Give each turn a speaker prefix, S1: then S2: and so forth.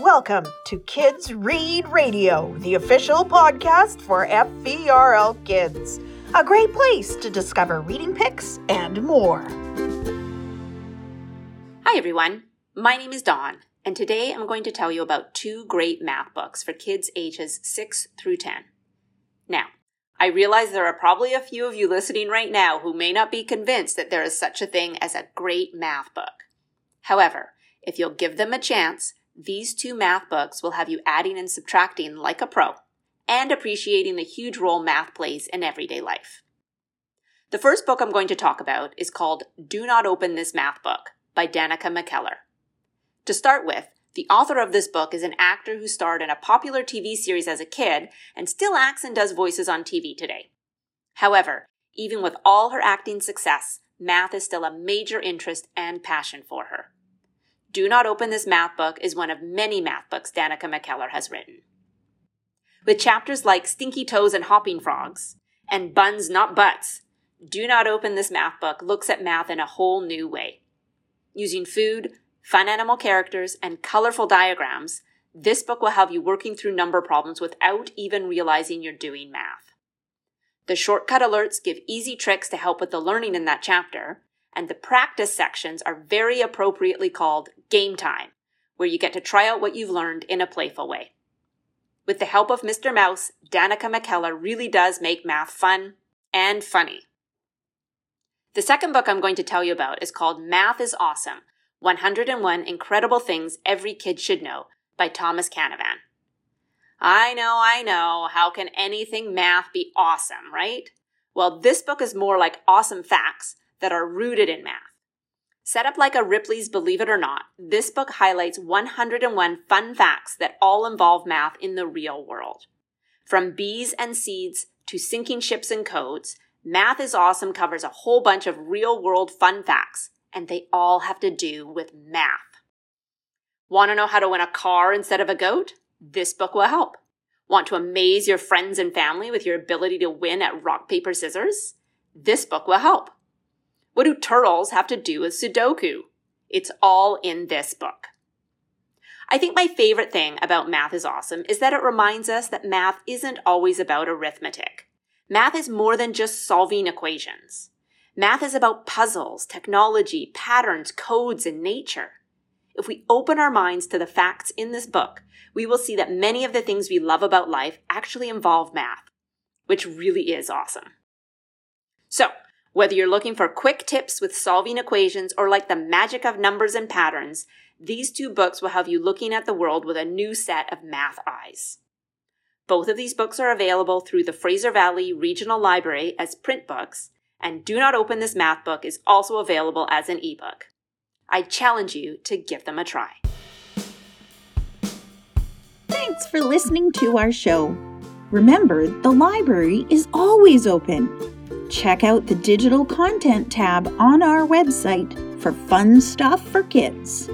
S1: Welcome to Kids Read Radio, the official podcast for FVRL Kids. A great place to discover reading picks and more.
S2: Hi, everyone. My name is Dawn, and today I'm going to tell you about two great math books for kids ages 6 through 10. Now, I realize there are probably a few of you listening right now who may not be convinced that there is such a thing as a great math book. However, if you'll give them a chance, these two math books will have you adding and subtracting like a pro and appreciating the huge role math plays in everyday life. The first book I'm going to talk about is called Do Not Open This Math Book by Danica McKellar. To start with, the author of this book is an actor who starred in a popular TV series as a kid and still acts and does voices on TV today. However, even with all her acting success, math is still a major interest and passion for her. Do Not Open This Math Book is one of many math books Danica McKellar has written. With chapters like Stinky Toes and Hopping Frogs and Buns Not Butts, Do Not Open This Math Book looks at math in a whole new way. Using food, fun animal characters, and colorful diagrams, this book will have you working through number problems without even realizing you're doing math. The shortcut alerts give easy tricks to help with the learning in that chapter, and the practice sections are very appropriately called game time, where you get to try out what you've learned in a playful way. With the help of Mr. Mouse, Danica McKellar really does make math fun and funny. The second book I'm going to tell you about is called Math is Awesome 101 Incredible Things Every Kid Should Know by Thomas Canavan. I know, I know, how can anything math be awesome, right? Well, this book is more like awesome facts that are rooted in math. Set up like a Ripley's Believe It or Not, this book highlights 101 fun facts that all involve math in the real world. From bees and seeds to sinking ships and codes, Math is Awesome covers a whole bunch of real world fun facts, and they all have to do with math. Want to know how to win a car instead of a goat? This book will help. Want to amaze your friends and family with your ability to win at rock, paper, scissors? This book will help. What do turtles have to do with Sudoku? It's all in this book. I think my favorite thing about Math is Awesome is that it reminds us that math isn't always about arithmetic. Math is more than just solving equations. Math is about puzzles, technology, patterns, codes, and nature. If we open our minds to the facts in this book, we will see that many of the things we love about life actually involve math, which really is awesome. So, whether you're looking for quick tips with solving equations or like the magic of numbers and patterns, these two books will have you looking at the world with a new set of math eyes. Both of these books are available through the Fraser Valley Regional Library as print books, and Do Not Open This Math Book is also available as an ebook. I challenge you to give them a try.
S3: Thanks for listening to our show. Remember, the library is always open check out the digital content tab on our website for fun stuff for kids.